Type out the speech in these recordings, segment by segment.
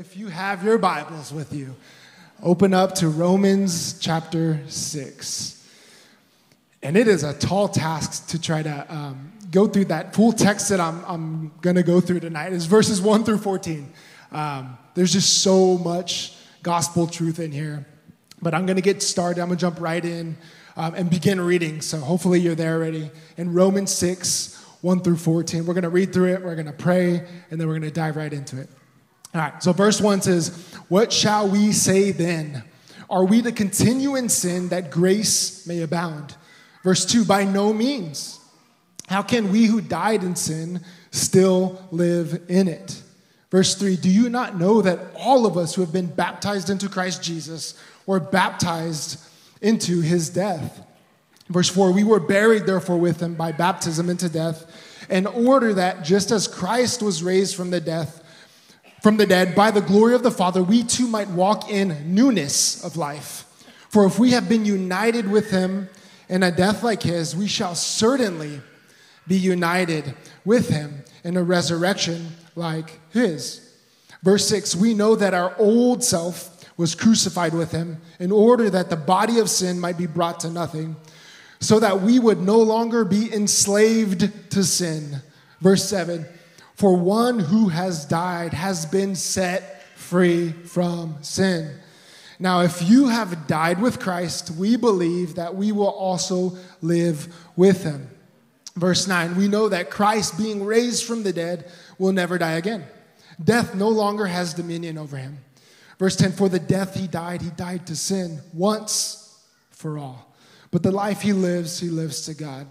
if you have your Bibles with you, open up to Romans chapter 6. And it is a tall task to try to um, go through that full text that I'm, I'm going to go through tonight. It's verses 1 through 14. Um, there's just so much gospel truth in here. But I'm going to get started. I'm going to jump right in um, and begin reading. So hopefully you're there already. In Romans 6, 1 through 14. We're going to read through it, we're going to pray, and then we're going to dive right into it. All right, so verse 1 says, What shall we say then? Are we to continue in sin that grace may abound? Verse 2 By no means. How can we who died in sin still live in it? Verse 3 Do you not know that all of us who have been baptized into Christ Jesus were baptized into his death? Verse 4 We were buried, therefore, with him by baptism into death, in order that just as Christ was raised from the death, from the dead by the glory of the Father, we too might walk in newness of life. For if we have been united with him in a death like his, we shall certainly be united with him in a resurrection like his. Verse 6 We know that our old self was crucified with him in order that the body of sin might be brought to nothing so that we would no longer be enslaved to sin. Verse 7 For one who has died has been set free from sin. Now, if you have died with Christ, we believe that we will also live with him. Verse 9 We know that Christ, being raised from the dead, will never die again. Death no longer has dominion over him. Verse 10 For the death he died, he died to sin once for all. But the life he lives, he lives to God.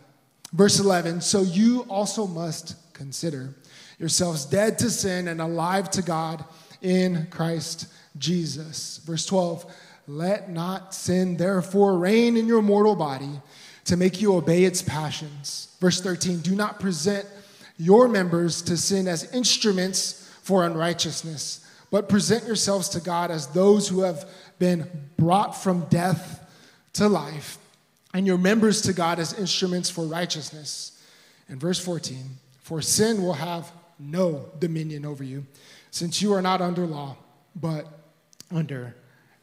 Verse 11 So you also must consider yourselves dead to sin and alive to God in Christ Jesus. Verse 12 Let not sin therefore reign in your mortal body to make you obey its passions. Verse 13 Do not present your members to sin as instruments for unrighteousness, but present yourselves to God as those who have been brought from death to life and your members to God as instruments for righteousness. And verse 14, for sin will have no dominion over you, since you are not under law, but under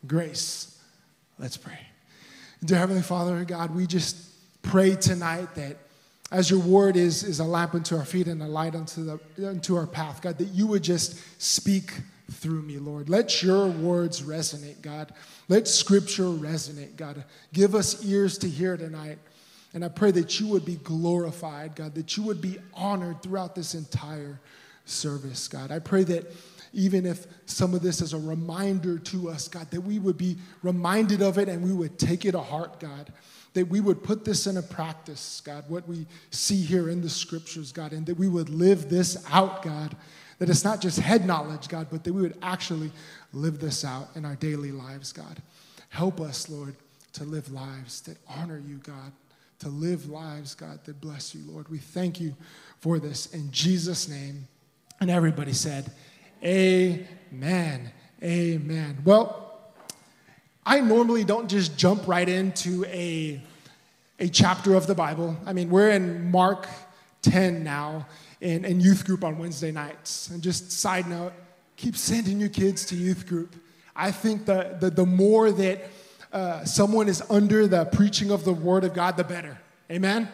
grace. Let's pray. Dear Heavenly Father, God, we just pray tonight that as your word is, is a lamp unto our feet and a light unto, the, unto our path, God, that you would just speak through me, Lord. Let your words resonate, God. Let scripture resonate, God. Give us ears to hear tonight. And I pray that you would be glorified, God, that you would be honored throughout this entire service, God. I pray that even if some of this is a reminder to us, God, that we would be reminded of it and we would take it to heart, God. That we would put this in a practice, God, what we see here in the scriptures, God, and that we would live this out, God that it's not just head knowledge, God, but that we would actually live this out in our daily lives, God. Help us, Lord, to live lives that honor you, God, to live lives, God, that bless you, Lord. We thank you for this in Jesus' name. And everybody said, Amen. Amen. Well, I normally don't just jump right into a, a chapter of the Bible. I mean, we're in Mark 10 now in, in youth group on Wednesday nights. And just side note, keep sending your kids to youth group. I think the, the, the more that uh, someone is under the preaching of the word of God, the better. Amen?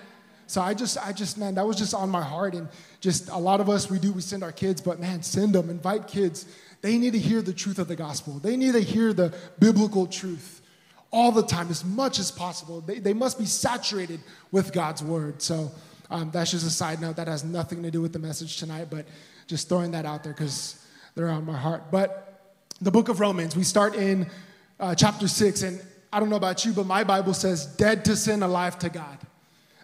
So I just, I just, man, that was just on my heart. And just a lot of us, we do, we send our kids, but man, send them, invite kids. They need to hear the truth of the gospel. They need to hear the biblical truth all the time, as much as possible. They, they must be saturated with God's word. So, um, that's just a side note. That has nothing to do with the message tonight, but just throwing that out there because they're on my heart. But the book of Romans, we start in uh, chapter 6, and I don't know about you, but my Bible says, dead to sin, alive to God.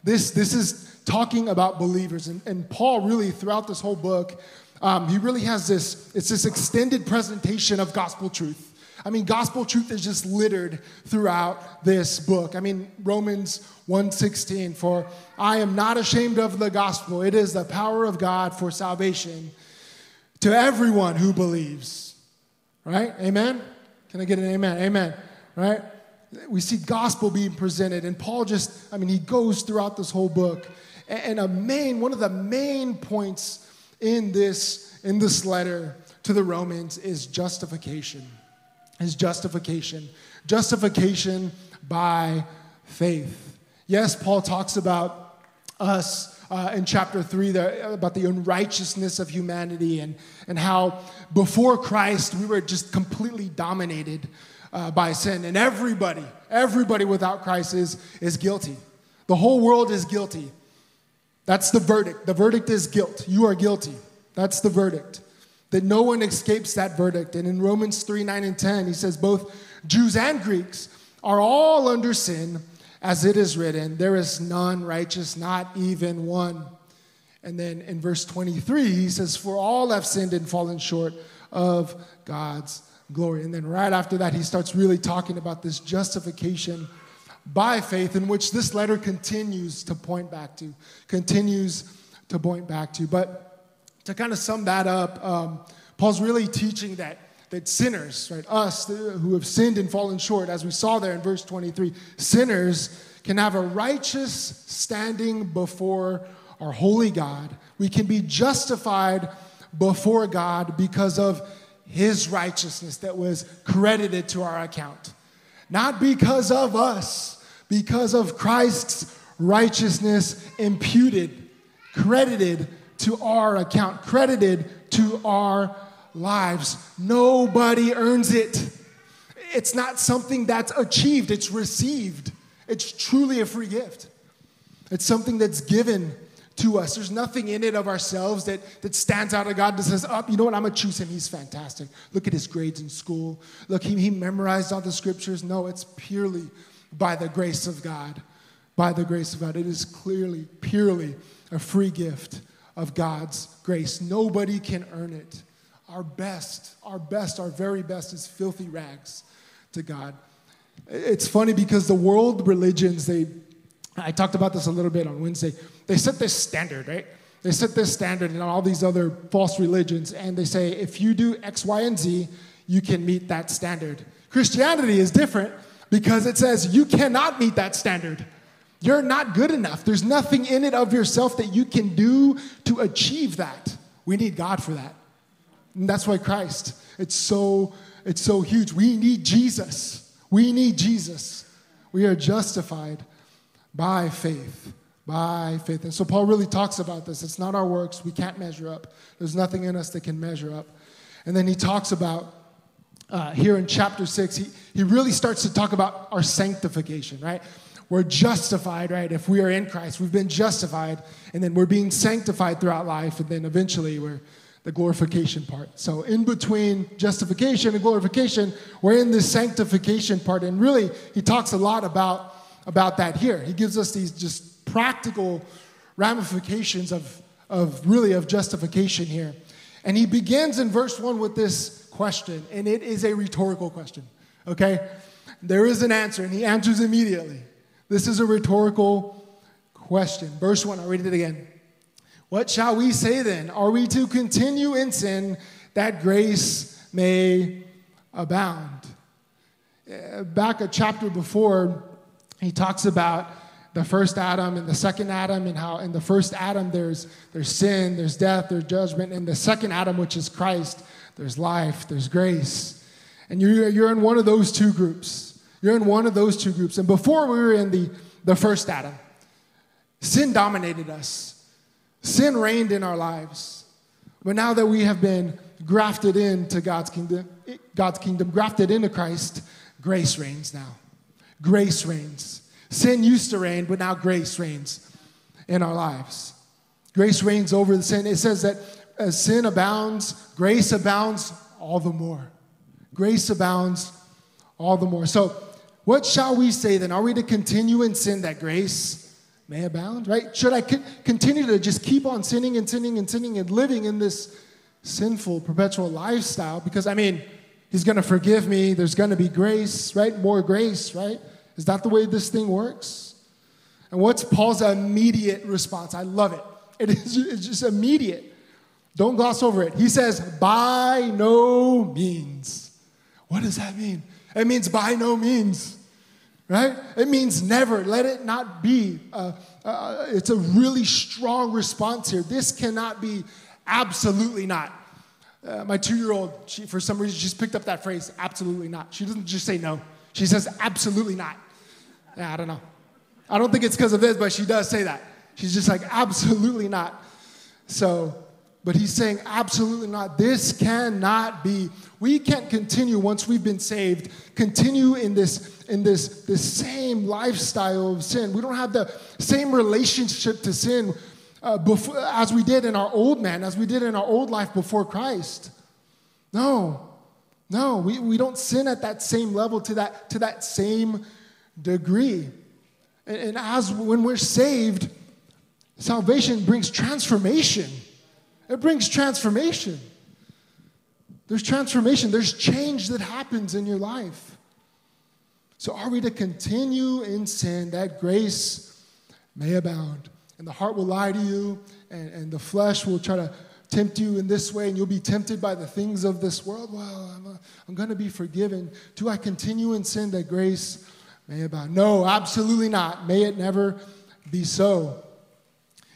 This, this is talking about believers. And, and Paul, really, throughout this whole book, um, he really has this, it's this extended presentation of gospel truth. I mean, gospel truth is just littered throughout this book. I mean, Romans 1:16, for I am not ashamed of the gospel. It is the power of God for salvation to everyone who believes. Right? Amen? Can I get an amen? Amen. Right? We see gospel being presented, and Paul just, I mean, he goes throughout this whole book. And a main, one of the main points in this, in this letter to the Romans is justification. Is justification. Justification by faith. Yes, Paul talks about us uh, in chapter 3 the, about the unrighteousness of humanity and, and how before Christ we were just completely dominated uh, by sin. And everybody, everybody without Christ is, is guilty. The whole world is guilty. That's the verdict. The verdict is guilt. You are guilty. That's the verdict. That no one escapes that verdict. And in Romans 3 9 and 10, he says, Both Jews and Greeks are all under sin, as it is written, There is none righteous, not even one. And then in verse 23, he says, For all have sinned and fallen short of God's glory. And then right after that, he starts really talking about this justification by faith, in which this letter continues to point back to, continues to point back to. But to kind of sum that up, um, Paul's really teaching that that sinners, right, us who have sinned and fallen short, as we saw there in verse 23, sinners can have a righteous standing before our holy God. We can be justified before God because of his righteousness that was credited to our account. Not because of us, because of Christ's righteousness imputed, credited to our account, credited to our lives. Nobody earns it. It's not something that's achieved, it's received. It's truly a free gift. It's something that's given to us. There's nothing in it of ourselves that, that stands out of God that says, up, oh, you know what, I'm gonna choose him. He's fantastic. Look at his grades in school. Look, he, he memorized all the scriptures. No, it's purely by the grace of God. By the grace of God. It is clearly, purely a free gift of God's grace. Nobody can earn it. Our best, our best, our very best is filthy rags to God. It's funny because the world religions, they, I talked about this a little bit on Wednesday, they set this standard, right? They set this standard in all these other false religions, and they say if you do X, Y, and Z, you can meet that standard. Christianity is different because it says you cannot meet that standard. You're not good enough. There's nothing in it of yourself that you can do to achieve that. We need God for that. And that's why Christ, it's so, it's so huge. We need Jesus. We need Jesus. We are justified by faith. By faith. And so Paul really talks about this. It's not our works. We can't measure up. There's nothing in us that can measure up. And then he talks about uh, here in chapter six, he, he really starts to talk about our sanctification, right? We're justified, right? If we are in Christ, we've been justified, and then we're being sanctified throughout life, and then eventually we're the glorification part. So, in between justification and glorification, we're in this sanctification part. And really, he talks a lot about, about that here. He gives us these just practical ramifications of, of really of justification here. And he begins in verse 1 with this question, and it is a rhetorical question, okay? There is an answer, and he answers immediately. This is a rhetorical question. Verse 1, I'll read it again. What shall we say then? Are we to continue in sin that grace may abound? Uh, back a chapter before, he talks about the first Adam and the second Adam, and how in the first Adam there's, there's sin, there's death, there's judgment. In the second Adam, which is Christ, there's life, there's grace. And you're, you're in one of those two groups. You're in one of those two groups. And before we were in the, the first Adam, sin dominated us. Sin reigned in our lives. But now that we have been grafted into God's kingdom, God's kingdom, grafted into Christ, grace reigns now. Grace reigns. Sin used to reign, but now grace reigns in our lives. Grace reigns over the sin. It says that as sin abounds, grace abounds all the more. Grace abounds all the more. So, what shall we say then? Are we to continue in sin that grace may abound, right? Should I continue to just keep on sinning and sinning and sinning and living in this sinful, perpetual lifestyle? Because, I mean, He's going to forgive me. There's going to be grace, right? More grace, right? Is that the way this thing works? And what's Paul's immediate response? I love it. It is it's just immediate. Don't gloss over it. He says, by no means. What does that mean? It means by no means right? It means never. Let it not be. Uh, uh, it's a really strong response here. This cannot be absolutely not. Uh, my two year old, she, for some reason, just picked up that phrase, absolutely not. She doesn't just say no, she says, absolutely not. Yeah, I don't know. I don't think it's because of this, but she does say that. She's just like, absolutely not. So, but he's saying, absolutely not. This cannot be. We can't continue once we've been saved, continue in this, in this, this same lifestyle of sin. We don't have the same relationship to sin uh, before, as we did in our old man, as we did in our old life before Christ. No, no, we, we don't sin at that same level to that, to that same degree. And, and as when we're saved, salvation brings transformation. It brings transformation. There's transformation, there's change that happens in your life. So, are we to continue in sin that grace may abound? And the heart will lie to you, and, and the flesh will try to tempt you in this way, and you'll be tempted by the things of this world. Well, I'm, uh, I'm going to be forgiven. Do I continue in sin that grace may abound? No, absolutely not. May it never be so.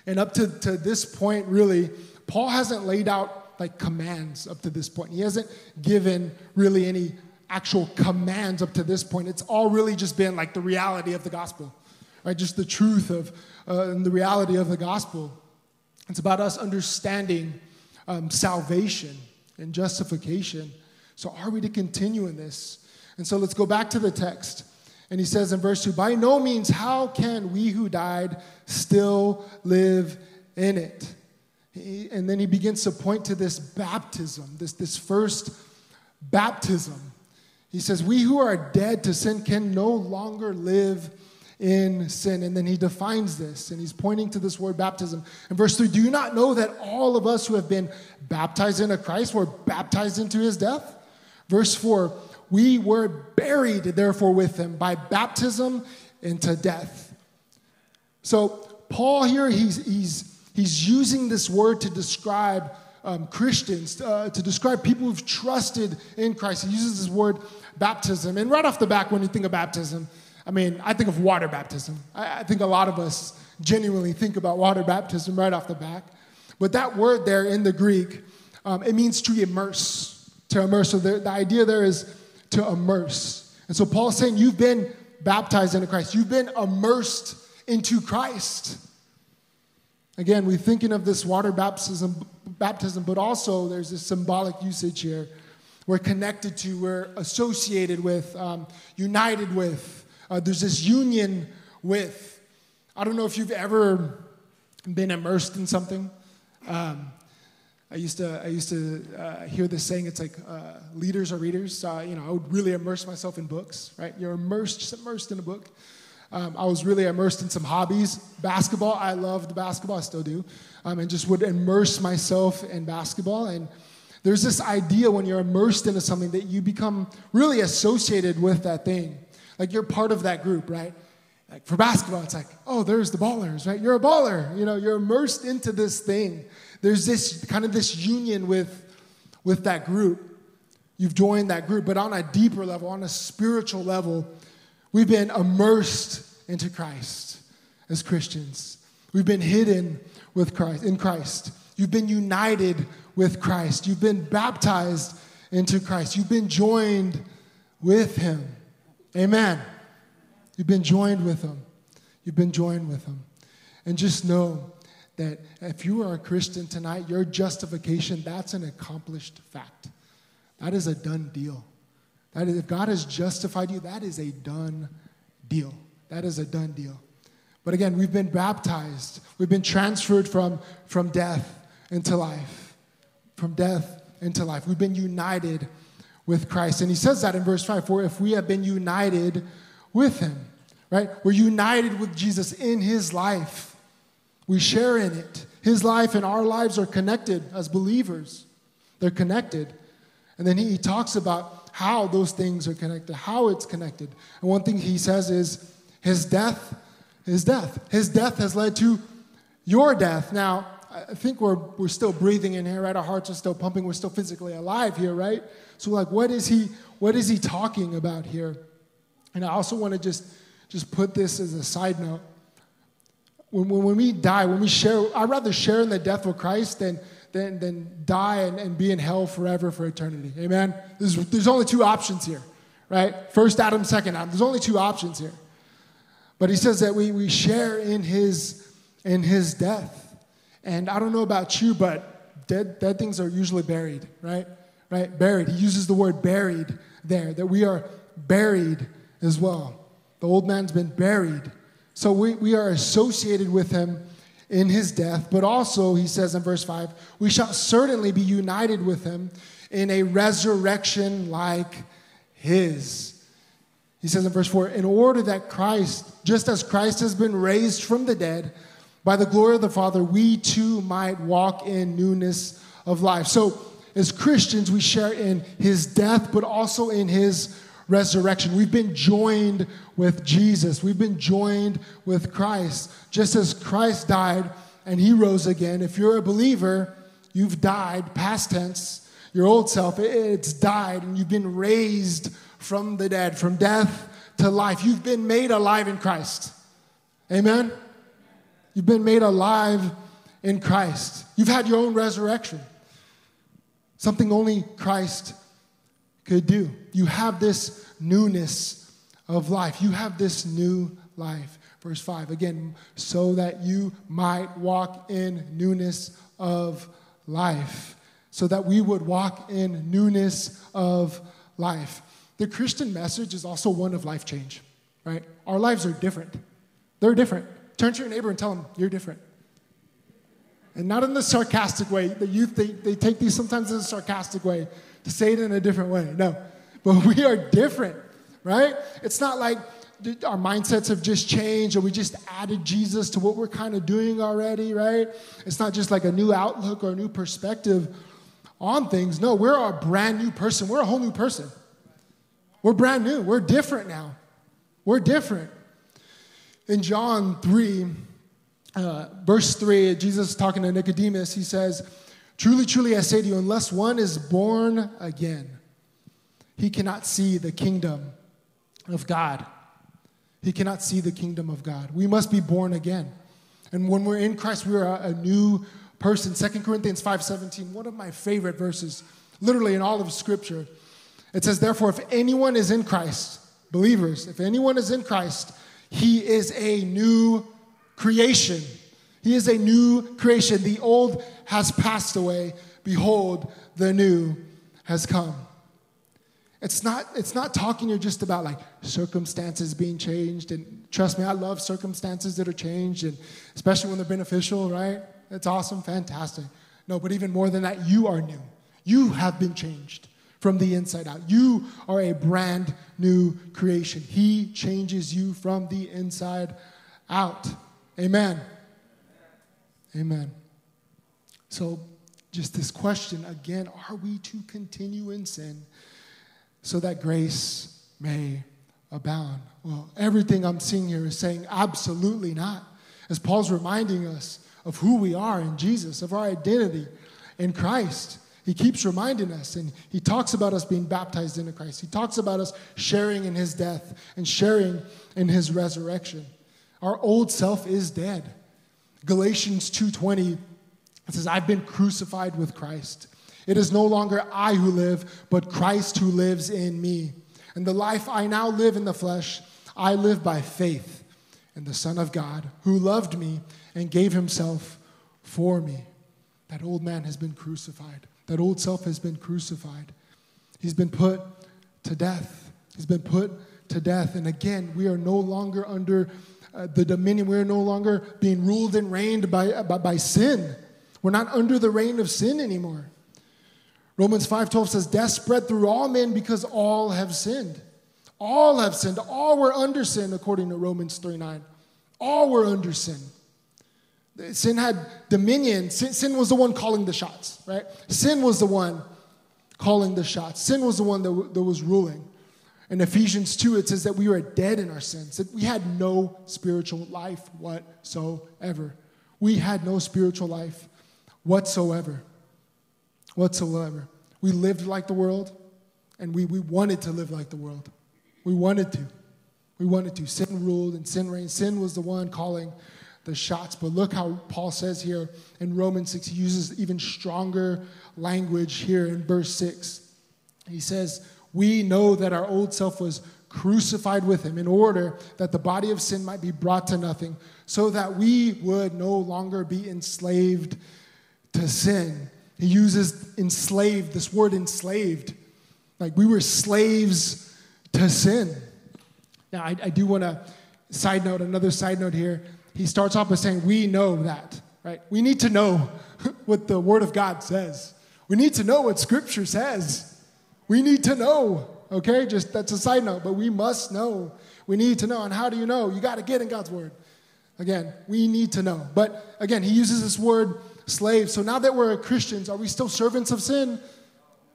And up to, to this point, really, Paul hasn't laid out like commands up to this point. He hasn't given really any actual commands up to this point. It's all really just been like the reality of the gospel, right? Just the truth of uh, and the reality of the gospel. It's about us understanding um, salvation and justification. So, are we to continue in this? And so, let's go back to the text. And he says in verse 2 By no means, how can we who died still live in it? And then he begins to point to this baptism, this, this first baptism. He says, We who are dead to sin can no longer live in sin. And then he defines this, and he's pointing to this word baptism. In verse 3, do you not know that all of us who have been baptized into Christ were baptized into his death? Verse 4, we were buried, therefore, with him by baptism into death. So, Paul here, he's, he's, he's using this word to describe um, Christians, uh, to describe people who've trusted in Christ. He uses this word baptism. And right off the back, when you think of baptism, I mean, I think of water baptism. I, I think a lot of us genuinely think about water baptism right off the back. But that word there in the Greek, um, it means to immerse. To immerse. So the, the idea there is to immerse. And so Paul's saying, You've been baptized into Christ, you've been immersed into Christ. Again, we're thinking of this water baptism, baptism, but also there's this symbolic usage here. We're connected to, we're associated with, um, united with. Uh, there's this union with. I don't know if you've ever been immersed in something. Um, I used to, I used to uh, hear this saying. It's like uh, leaders are readers. You know, I would really immerse myself in books. Right? You're immersed, just immersed in a book. Um, I was really immersed in some hobbies. Basketball, I loved basketball. I still do, um, and just would immerse myself in basketball. And there's this idea when you're immersed into something that you become really associated with that thing. Like you're part of that group, right? Like for basketball, it's like, oh, there's the ballers, right? You're a baller. You know, you're immersed into this thing. There's this kind of this union with, with that group. You've joined that group, but on a deeper level, on a spiritual level, we've been immersed into Christ as Christians. We've been hidden with Christ in Christ. You've been united with Christ. You've been baptized into Christ. You've been joined with him. Amen. You've been joined with Him. You've been joined with Him. And just know that if you are a Christian tonight, your justification, that's an accomplished fact. That is a done deal. That is, if God has justified you, that is a done deal. That is a done deal. But again, we've been baptized. We've been transferred from, from death into life. From death into life. We've been united with Christ. And he says that in verse 5 For if we have been united with him, right? We're united with Jesus in his life, we share in it. His life and our lives are connected as believers, they're connected. And then he, he talks about how those things are connected, how it's connected. And one thing he says is his death, his death. His death has led to your death. Now, I think we're, we're still breathing in here, right? Our hearts are still pumping. We're still physically alive here, right? So, like, what is he, what is he talking about here? And I also want to just, just put this as a side note. When, when, when we die, when we share, I'd rather share in the death of Christ than, than, than die and, and be in hell forever for eternity. Amen? There's, there's only two options here, right? First Adam, second Adam. There's only two options here. But he says that we, we share in his, in his death. And I don't know about you, but dead, dead things are usually buried, right? Right? Buried. He uses the word buried there, that we are buried as well. The old man's been buried. So we, we are associated with him in his death, but also, he says in verse 5, we shall certainly be united with him in a resurrection like his. He says in verse 4, in order that Christ, just as Christ has been raised from the dead by the glory of the Father, we too might walk in newness of life. So, as Christians, we share in his death, but also in his resurrection. We've been joined with Jesus. We've been joined with Christ. Just as Christ died and he rose again, if you're a believer, you've died, past tense, your old self, it's died, and you've been raised from the dead, from death to life. You've been made alive in Christ. Amen? You've been made alive in Christ. You've had your own resurrection, something only Christ could do. You have this newness of life. You have this new life. Verse 5 again, so that you might walk in newness of life. So that we would walk in newness of life. The Christian message is also one of life change, right? Our lives are different. They're different. Turn to your neighbor and tell them, you're different. And not in the sarcastic way. The youth, they, they take these sometimes in a sarcastic way to say it in a different way. No, but we are different, right? It's not like our mindsets have just changed or we just added Jesus to what we're kind of doing already, right? It's not just like a new outlook or a new perspective on things. No, we're a brand new person. We're a whole new person. We're brand new. We're different now. We're different. In John 3, uh, verse 3, Jesus talking to Nicodemus, he says, Truly, truly, I say to you, unless one is born again, he cannot see the kingdom of God. He cannot see the kingdom of God. We must be born again. And when we're in Christ, we are a, new person. 2 Corinthians 5:17, one of my favorite verses, literally in all of scripture. It says, Therefore, if anyone is in Christ, believers, if anyone is in Christ, he is a new creation. He is a new creation. The old has passed away. Behold, the new has come. It's not, it's not talking here just about like circumstances being changed. And trust me, I love circumstances that are changed, and especially when they're beneficial, right? It's awesome, fantastic. No, but even more than that, you are new. You have been changed from the inside out. You are a brand new creation. He changes you from the inside out. Amen. Amen. So, just this question again are we to continue in sin so that grace may abound? Well, everything I'm seeing here is saying absolutely not. As Paul's reminding us of who we are in Jesus, of our identity in Christ. He keeps reminding us, and he talks about us being baptized into Christ. He talks about us sharing in his death and sharing in his resurrection. Our old self is dead. Galatians 2:20 it says I've been crucified with Christ. It is no longer I who live, but Christ who lives in me. And the life I now live in the flesh, I live by faith in the Son of God who loved me and gave himself for me. That old man has been crucified. That old self has been crucified. He's been put to death. He's been put to death. And again, we are no longer under uh, the dominion. We're no longer being ruled and reigned by, by, by sin. We're not under the reign of sin anymore. Romans 5:12 says, Death spread through all men because all have sinned. All have sinned. All were under sin, according to Romans 3:9. All were under sin. Sin had dominion. Sin, sin, was the one calling the shots, right? Sin was the one calling the shots. Sin was the one that, that was ruling. In Ephesians 2, it says that we were dead in our sins, that we had no spiritual life whatsoever. We had no spiritual life whatsoever. Whatsoever. We lived like the world, and we, we wanted to live like the world. We wanted to. We wanted to. Sin ruled and sin reigned. Sin was the one calling the shots. But look how Paul says here in Romans 6, he uses even stronger language here in verse 6. He says, We know that our old self was crucified with him in order that the body of sin might be brought to nothing, so that we would no longer be enslaved to sin. He uses enslaved, this word enslaved. Like we were slaves to sin. Now, I, I do want to side note, another side note here. He starts off by saying, We know that, right? We need to know what the Word of God says. We need to know what Scripture says. We need to know, okay? Just that's a side note, but we must know. We need to know. And how do you know? You got to get in God's Word. Again, we need to know. But again, he uses this word slave. So now that we're Christians, are we still servants of sin?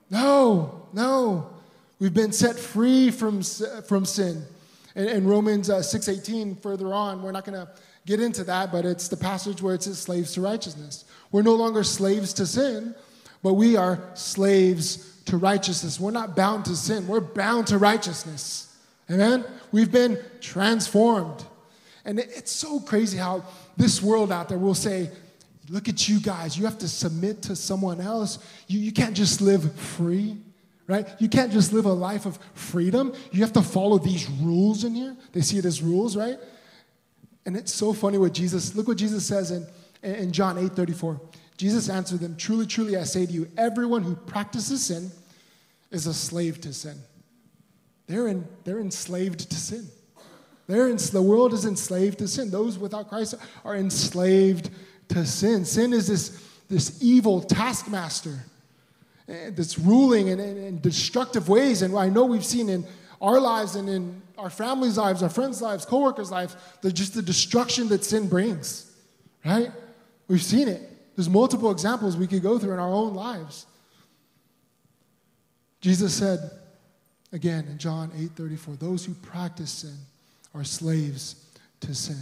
No, no. We've been set free from, from sin. In, in Romans uh, 6.18, further on, we're not going to get into that, but it's the passage where it says slaves to righteousness. We're no longer slaves to sin, but we are slaves to righteousness. We're not bound to sin, we're bound to righteousness. Amen? We've been transformed. And it's so crazy how this world out there will say, Look at you guys. You have to submit to someone else. You, you can't just live free, right? You can't just live a life of freedom. You have to follow these rules in here. They see it as rules, right? And it's so funny what Jesus, look what Jesus says in, in John 8 34. Jesus answered them, Truly, truly, I say to you, everyone who practices sin is a slave to sin. They're, in, they're enslaved to sin. They're in, the world is enslaved to sin. Those without Christ are enslaved to sin. Sin is this, this evil taskmaster eh, that's ruling in, in, in destructive ways. And I know we've seen in our lives and in our families' lives, our friends' lives, coworkers' lives, the, just the destruction that sin brings, right? We've seen it. There's multiple examples we could go through in our own lives. Jesus said, again in John 8 34, those who practice sin are slaves to sin.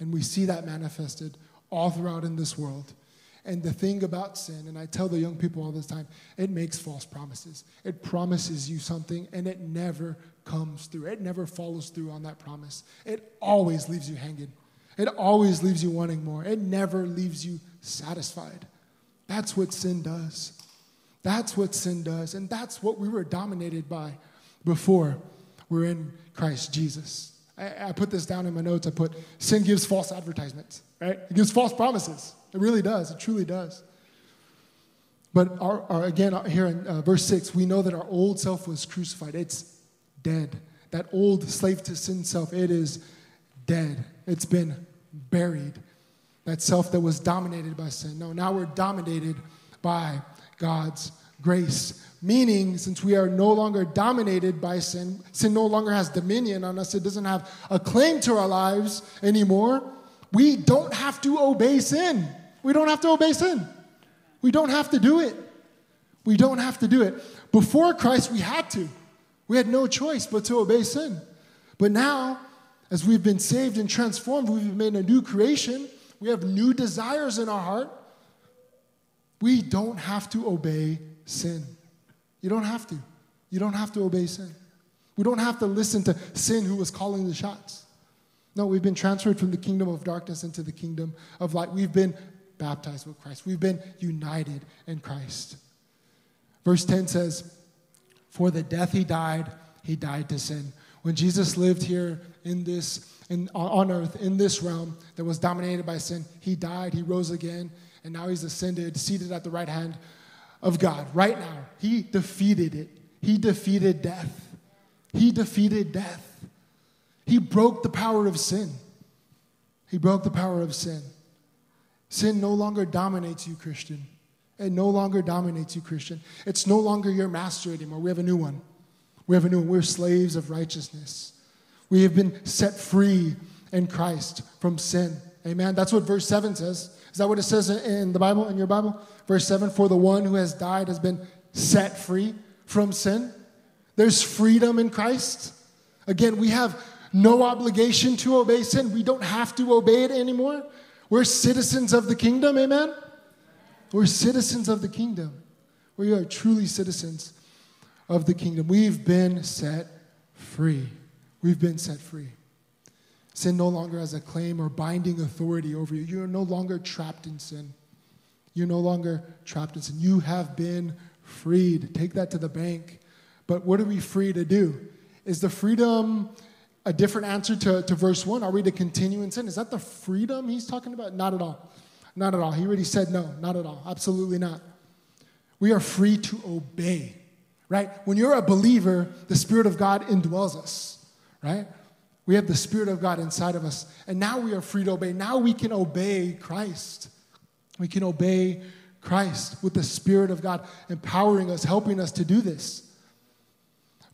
And we see that manifested all throughout in this world. And the thing about sin, and I tell the young people all this time, it makes false promises. It promises you something and it never comes through. It never follows through on that promise. It always leaves you hanging. It always leaves you wanting more. It never leaves you satisfied. That's what sin does. That's what sin does. And that's what we were dominated by before we're in Christ Jesus. I, I put this down in my notes. I put sin gives false advertisements, right? It gives false promises. It really does. It truly does. But our, our, again, here in uh, verse 6, we know that our old self was crucified. It's dead. That old slave to sin self, it is dead. It's been buried. That self that was dominated by sin. No, now we're dominated by God's grace. Meaning, since we are no longer dominated by sin, sin no longer has dominion on us, it doesn't have a claim to our lives anymore, we don't have to obey sin. We don't have to obey sin. We don't have to do it. We don't have to do it. Before Christ, we had to. We had no choice but to obey sin. But now, as we've been saved and transformed, we've been made a new creation, we have new desires in our heart. We don't have to obey sin. You don't have to. You don't have to obey sin. We don't have to listen to sin who was calling the shots. No, we've been transferred from the kingdom of darkness into the kingdom of light. We've been baptized with Christ. We've been united in Christ. Verse 10 says, For the death he died, he died to sin. When Jesus lived here in this, in, on earth, in this realm that was dominated by sin, he died, he rose again, and now he's ascended, seated at the right hand of God right now. He defeated it. He defeated death. He defeated death. He broke the power of sin. He broke the power of sin. Sin no longer dominates you, Christian. It no longer dominates you, Christian. It's no longer your master anymore. We have a new one. We have a new one. We're slaves of righteousness. We have been set free in Christ from sin. Amen. That's what verse 7 says. Is that what it says in the Bible, in your Bible? Verse 7 For the one who has died has been set free from sin. There's freedom in Christ. Again, we have no obligation to obey sin. We don't have to obey it anymore. We're citizens of the kingdom, amen? We're citizens of the kingdom. We are truly citizens of the kingdom. We've been set free. We've been set free. Sin no longer has a claim or binding authority over you. You're no longer trapped in sin. You're no longer trapped in sin. You have been freed. Take that to the bank. But what are we free to do? Is the freedom a different answer to, to verse 1? Are we to continue in sin? Is that the freedom he's talking about? Not at all. Not at all. He already said no, not at all. Absolutely not. We are free to obey, right? When you're a believer, the Spirit of God indwells us, right? We have the Spirit of God inside of us. And now we are free to obey. Now we can obey Christ. We can obey Christ with the Spirit of God empowering us, helping us to do this.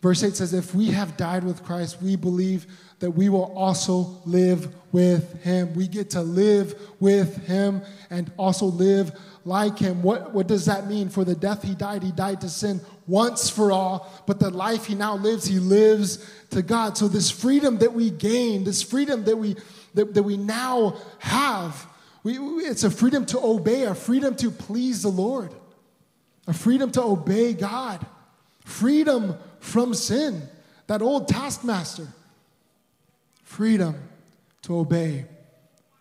Verse 8 says, If we have died with Christ, we believe that we will also live with him. We get to live with him and also live like him. What, what does that mean? For the death he died, he died to sin once for all, but the life he now lives, he lives to God. So this freedom that we gain, this freedom that we that, that we now have, we, it's a freedom to obey, a freedom to please the Lord, a freedom to obey God, freedom from sin, that old taskmaster, freedom to obey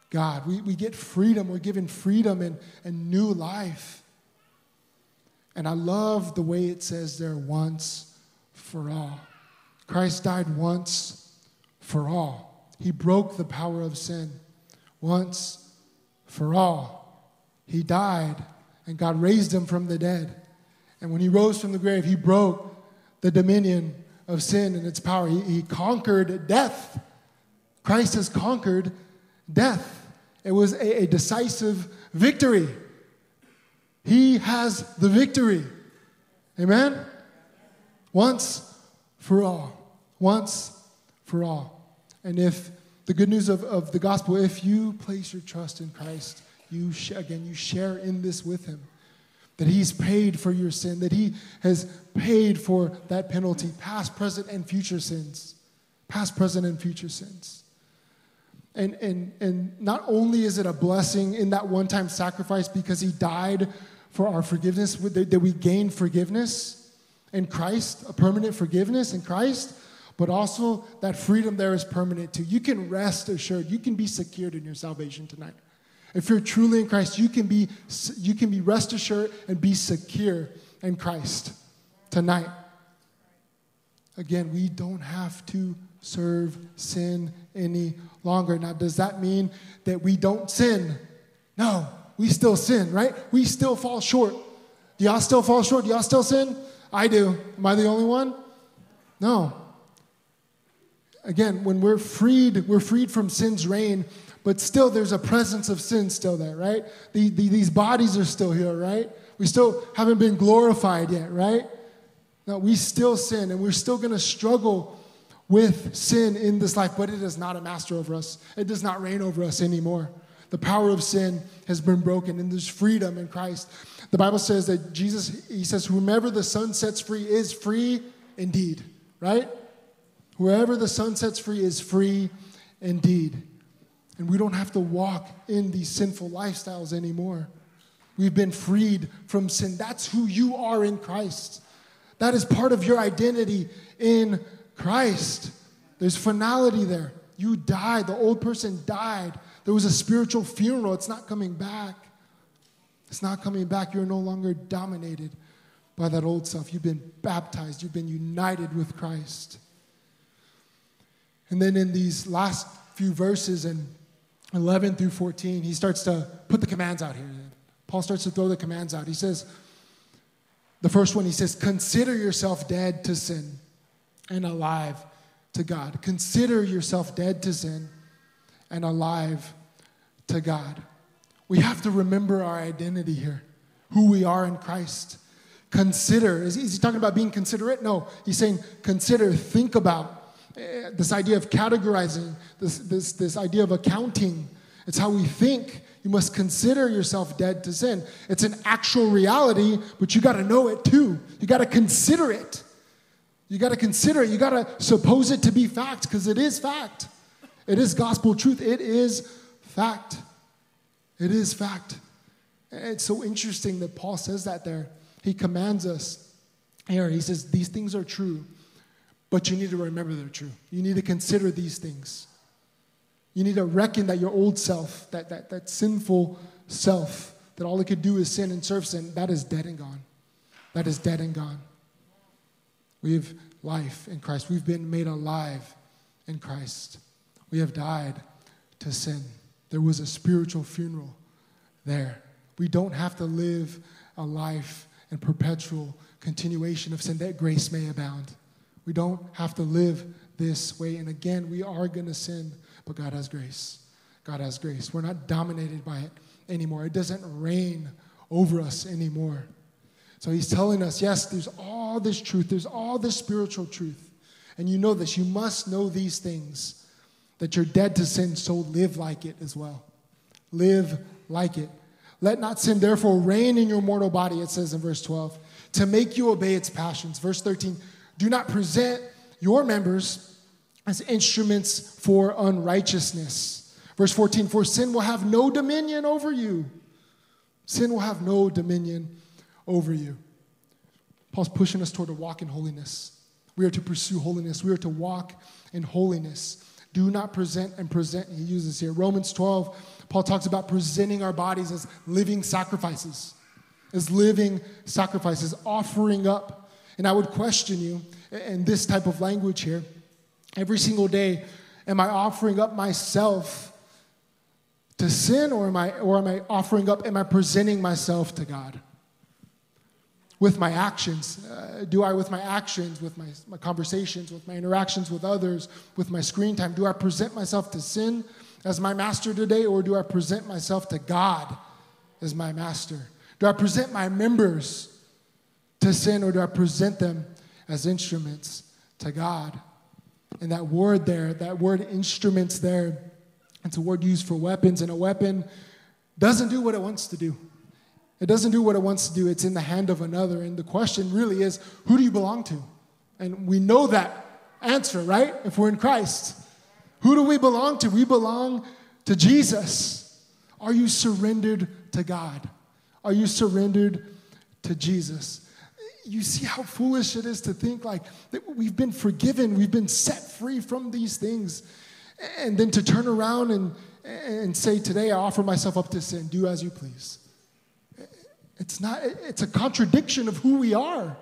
God. We, we get freedom, we're given freedom and, and new life. And I love the way it says there once for all. Christ died once for all. He broke the power of sin once for all. He died, and God raised him from the dead. And when he rose from the grave, he broke the dominion of sin and its power. He, he conquered death. Christ has conquered death. It was a, a decisive victory. He has the victory. Amen? Once for all. Once for all. And if the good news of, of the gospel, if you place your trust in Christ, you sh- again, you share in this with him. That he's paid for your sin, that he has paid for that penalty, past, present, and future sins. Past, present, and future sins. And, and, and not only is it a blessing in that one time sacrifice because he died for our forgiveness, that we gain forgiveness in Christ, a permanent forgiveness in Christ, but also that freedom there is permanent too. You can rest assured, you can be secured in your salvation tonight. If you're truly in Christ, you can be, you can be rest assured and be secure in Christ tonight. Again, we don't have to serve sin any longer. Now, does that mean that we don't sin? No, we still sin, right? We still fall short. Do y'all still fall short? Do y'all still sin? I do. Am I the only one? No. Again, when we're freed, we're freed from sin's reign, but still there's a presence of sin still there, right? The, the, these bodies are still here, right? We still haven't been glorified yet, right? No, we still sin and we're still going to struggle with sin in this life, but it is not a master over us. It does not reign over us anymore. The power of sin has been broken, and there's freedom in Christ. The Bible says that Jesus, he says, whomever the Son sets free is free indeed, right? Whoever the Son sets free is free indeed. And we don't have to walk in these sinful lifestyles anymore. We've been freed from sin. That's who you are in Christ. That is part of your identity in Christ. There's finality there. You died, the old person died. There was a spiritual funeral. It's not coming back. It's not coming back. You're no longer dominated by that old self. You've been baptized, you've been united with Christ. And then in these last few verses in 11 through 14, he starts to put the commands out here. Paul starts to throw the commands out. He says, the first one, he says, Consider yourself dead to sin and alive to God. Consider yourself dead to sin and alive to God. We have to remember our identity here, who we are in Christ. Consider. Is, he talking about being considerate? No. He's saying consider, think about. Eh, this idea of categorizing, this, this, this idea of accounting. It's how we think. You must consider yourself dead to sin. It's an actual reality, but you got to know it too. You got to consider it. You got to consider it. You got to suppose it to be fact because it is fact. It is gospel truth. It is fact. It is fact. It's so interesting that Paul says that there. He commands us here. He says, These things are true, but you need to remember they're true. You need to consider these things. You need to reckon that your old self, that, that, that sinful self, that all it could do is sin and serve sin, that is dead and gone. That is dead and gone. We have life in Christ. We've been made alive in Christ. We have died to sin. There was a spiritual funeral there. We don't have to live a life in perpetual continuation of sin that grace may abound. We don't have to live this way. And again, we are going to sin, but God has grace. God has grace. We're not dominated by it anymore. It doesn't reign over us anymore. So he's telling us, yes, there's all this truth, there's all this spiritual truth. And you know this. You must know these things that you're dead to sin, so live like it as well. Live like it. Let not sin therefore reign in your mortal body, it says in verse 12, to make you obey its passions. Verse 13, do not present your members as instruments for unrighteousness. Verse 14, for sin will have no dominion over you. Sin will have no dominion over you. Paul's pushing us toward a walk in holiness. We are to pursue holiness. We are to walk in holiness. Do not present and present, he uses here. Romans 12, Paul talks about presenting our bodies as living sacrifices, as living sacrifices, offering up. And I would question you in this type of language here every single day am I offering up myself to sin or am I, or am I offering up, am I presenting myself to God? With my actions? Uh, do I, with my actions, with my, my conversations, with my interactions with others, with my screen time, do I present myself to sin as my master today, or do I present myself to God as my master? Do I present my members to sin, or do I present them as instruments to God? And that word there, that word instruments there, it's a word used for weapons, and a weapon doesn't do what it wants to do. It doesn't do what it wants to do, it's in the hand of another. And the question really is who do you belong to? And we know that answer, right? If we're in Christ. Who do we belong to? We belong to Jesus. Are you surrendered to God? Are you surrendered to Jesus? You see how foolish it is to think like that we've been forgiven, we've been set free from these things, and then to turn around and, and say, Today I offer myself up to sin, do as you please. It's not, it's a contradiction of who we are.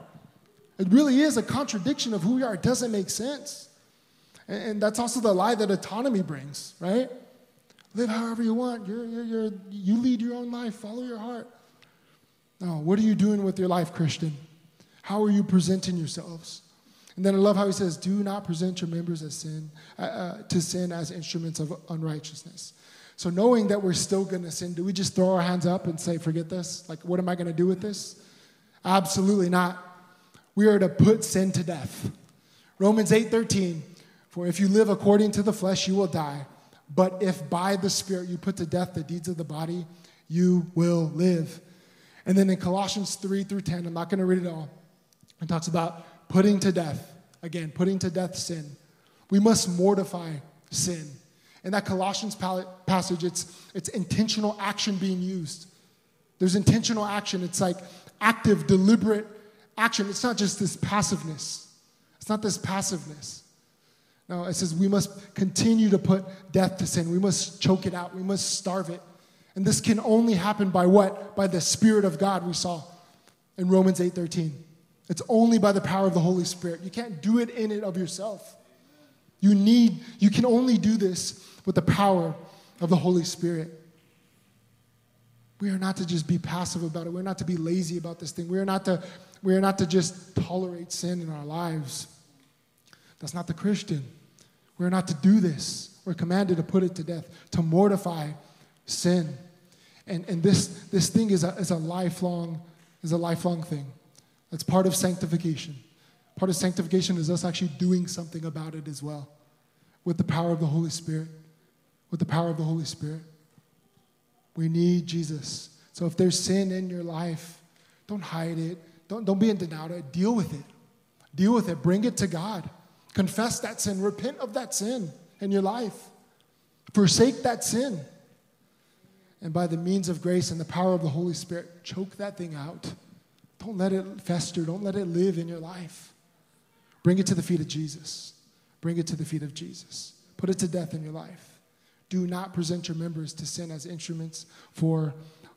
It really is a contradiction of who we are. It doesn't make sense. And, that's also the lie that autonomy brings, right? Live however you want. You're, you're, you're, you lead your own life, follow your heart. No, what are you doing with your life, Christian? How are you presenting yourselves? And then I love how he says, "Do not present your members as sin uh, uh, to sin as instruments of unrighteousness." So, knowing that we're still going to sin, do we just throw our hands up and say, forget this? Like, what am I going to do with this? Absolutely not. We are to put sin to death. Romans 8 13, for if you live according to the flesh, you will die. But if by the Spirit you put to death the deeds of the body, you will live. And then in Colossians 3 through 10, I'm not going to read it all, it talks about putting to death. Again, putting to death sin. We must mortify sin. In that Colossians passage, it's, it's intentional action being used. There's intentional action. It's like active, deliberate action. It's not just this passiveness. It's not this passiveness. No, it says we must continue to put death to sin. We must choke it out. We must starve it. And this can only happen by what? By the Spirit of God we saw in Romans 8:13. It's only by the power of the Holy Spirit. You can't do it in it of yourself. You need, you can only do this with the power of the Holy Spirit. We are not to just be passive about it. We're not to be lazy about this thing. We are not to, we are not to just tolerate sin in our lives. That's not the Christian. We're not to do this. We're commanded to put it to death, to mortify sin. And, and this, this thing is a, is, a lifelong, is a lifelong thing. That's part of sanctification. Part of sanctification is us actually doing something about it as well with the power of the Holy Spirit with the power of the Holy Spirit. We need Jesus. So if there's sin in your life, don't hide it. Don't, don't be in denial. Deal with it. Deal with it. Bring it to God. Confess that sin. Repent of that sin in your life. Forsake that sin. And by the means of grace and the power of the Holy Spirit, choke that thing out. Don't let it fester. Don't let it live in your life. Bring it to the feet of Jesus. Bring it to the feet of Jesus. Put it to death in your life. Do not present your members to sin as instruments for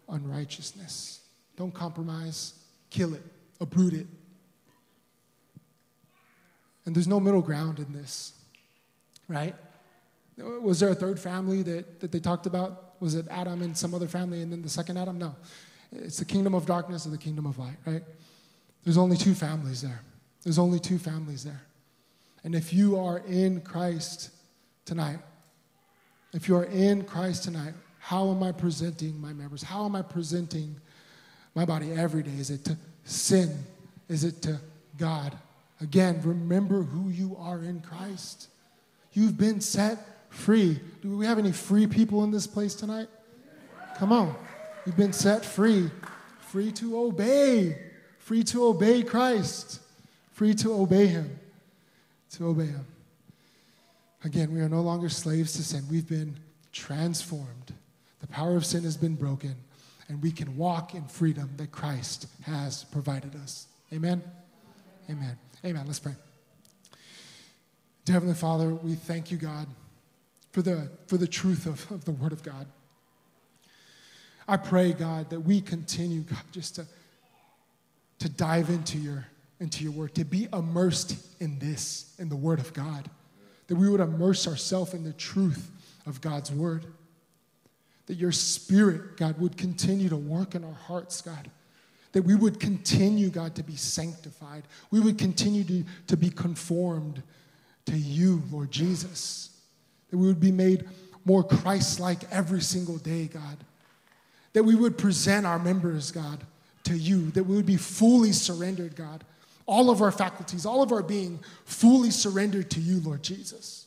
unrighteousness. Don't compromise, kill it, uproot it. And there's no middle ground in this, right? Was there a third family that, that they talked about? Was it Adam and some other family and then the second Adam? No. It's the kingdom of darkness and the kingdom of light, right? There's only two families there. There's only two families there. And if you are in Christ tonight, if you are in Christ tonight, how am I presenting my members? How am I presenting my body every day? Is it to sin? Is it to God? Again, remember who you are in Christ. You've been set free. Do we have any free people in this place tonight? Come on. You've been set free, free to obey, free to obey Christ, free to obey Him, to obey Him. Again, we are no longer slaves to sin. We've been transformed. The power of sin has been broken, and we can walk in freedom that Christ has provided us. Amen? Amen. Amen. Let's pray. Dear Heavenly Father, we thank you, God, for the, for the truth of, of the Word of God. I pray, God, that we continue, God, just to, to dive into your, into your Word, to be immersed in this, in the Word of God that we would immerse ourselves in the truth of God's word. That your spirit, God, would continue to work in our hearts, God. That we would continue, God, to be sanctified. We would continue to, to be conformed to you, Lord Jesus. That we would be made more Christ like every single day, God. That we would present our members, God, to you. That we would be fully surrendered, God all of our faculties, all of our being fully surrendered to you, Lord Jesus.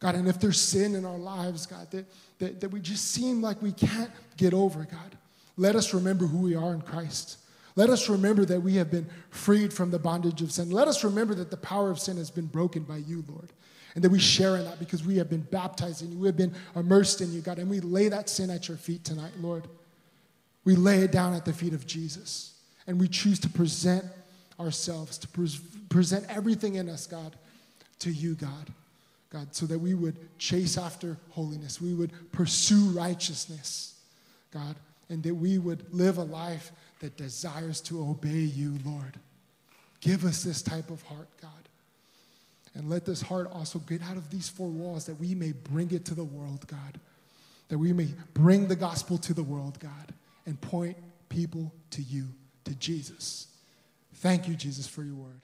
God, and if there's sin in our lives, God, that, that, that we just seem like we can't get over, God, let us remember who we are in Christ. Let us remember that we have been freed from the bondage of sin. Let us remember that the power of sin has been broken by you, Lord. And that we share in that because we have been baptized in you. We have been immersed in you, God. And we lay that sin at your feet tonight, Lord. We lay it down at the feet of Jesus. And we choose to present ourselves, to pre- present everything in us, God, to you, God. God, so that we would chase after holiness, we would pursue righteousness, God, and that we would live a life that desires to obey you, Lord. Give us this type of heart, God. And let this heart also get out of these four walls that we may bring it to the world, God. That we may bring the gospel to the world, God, and point people to you, to Jesus. Thank you, Jesus, for your word.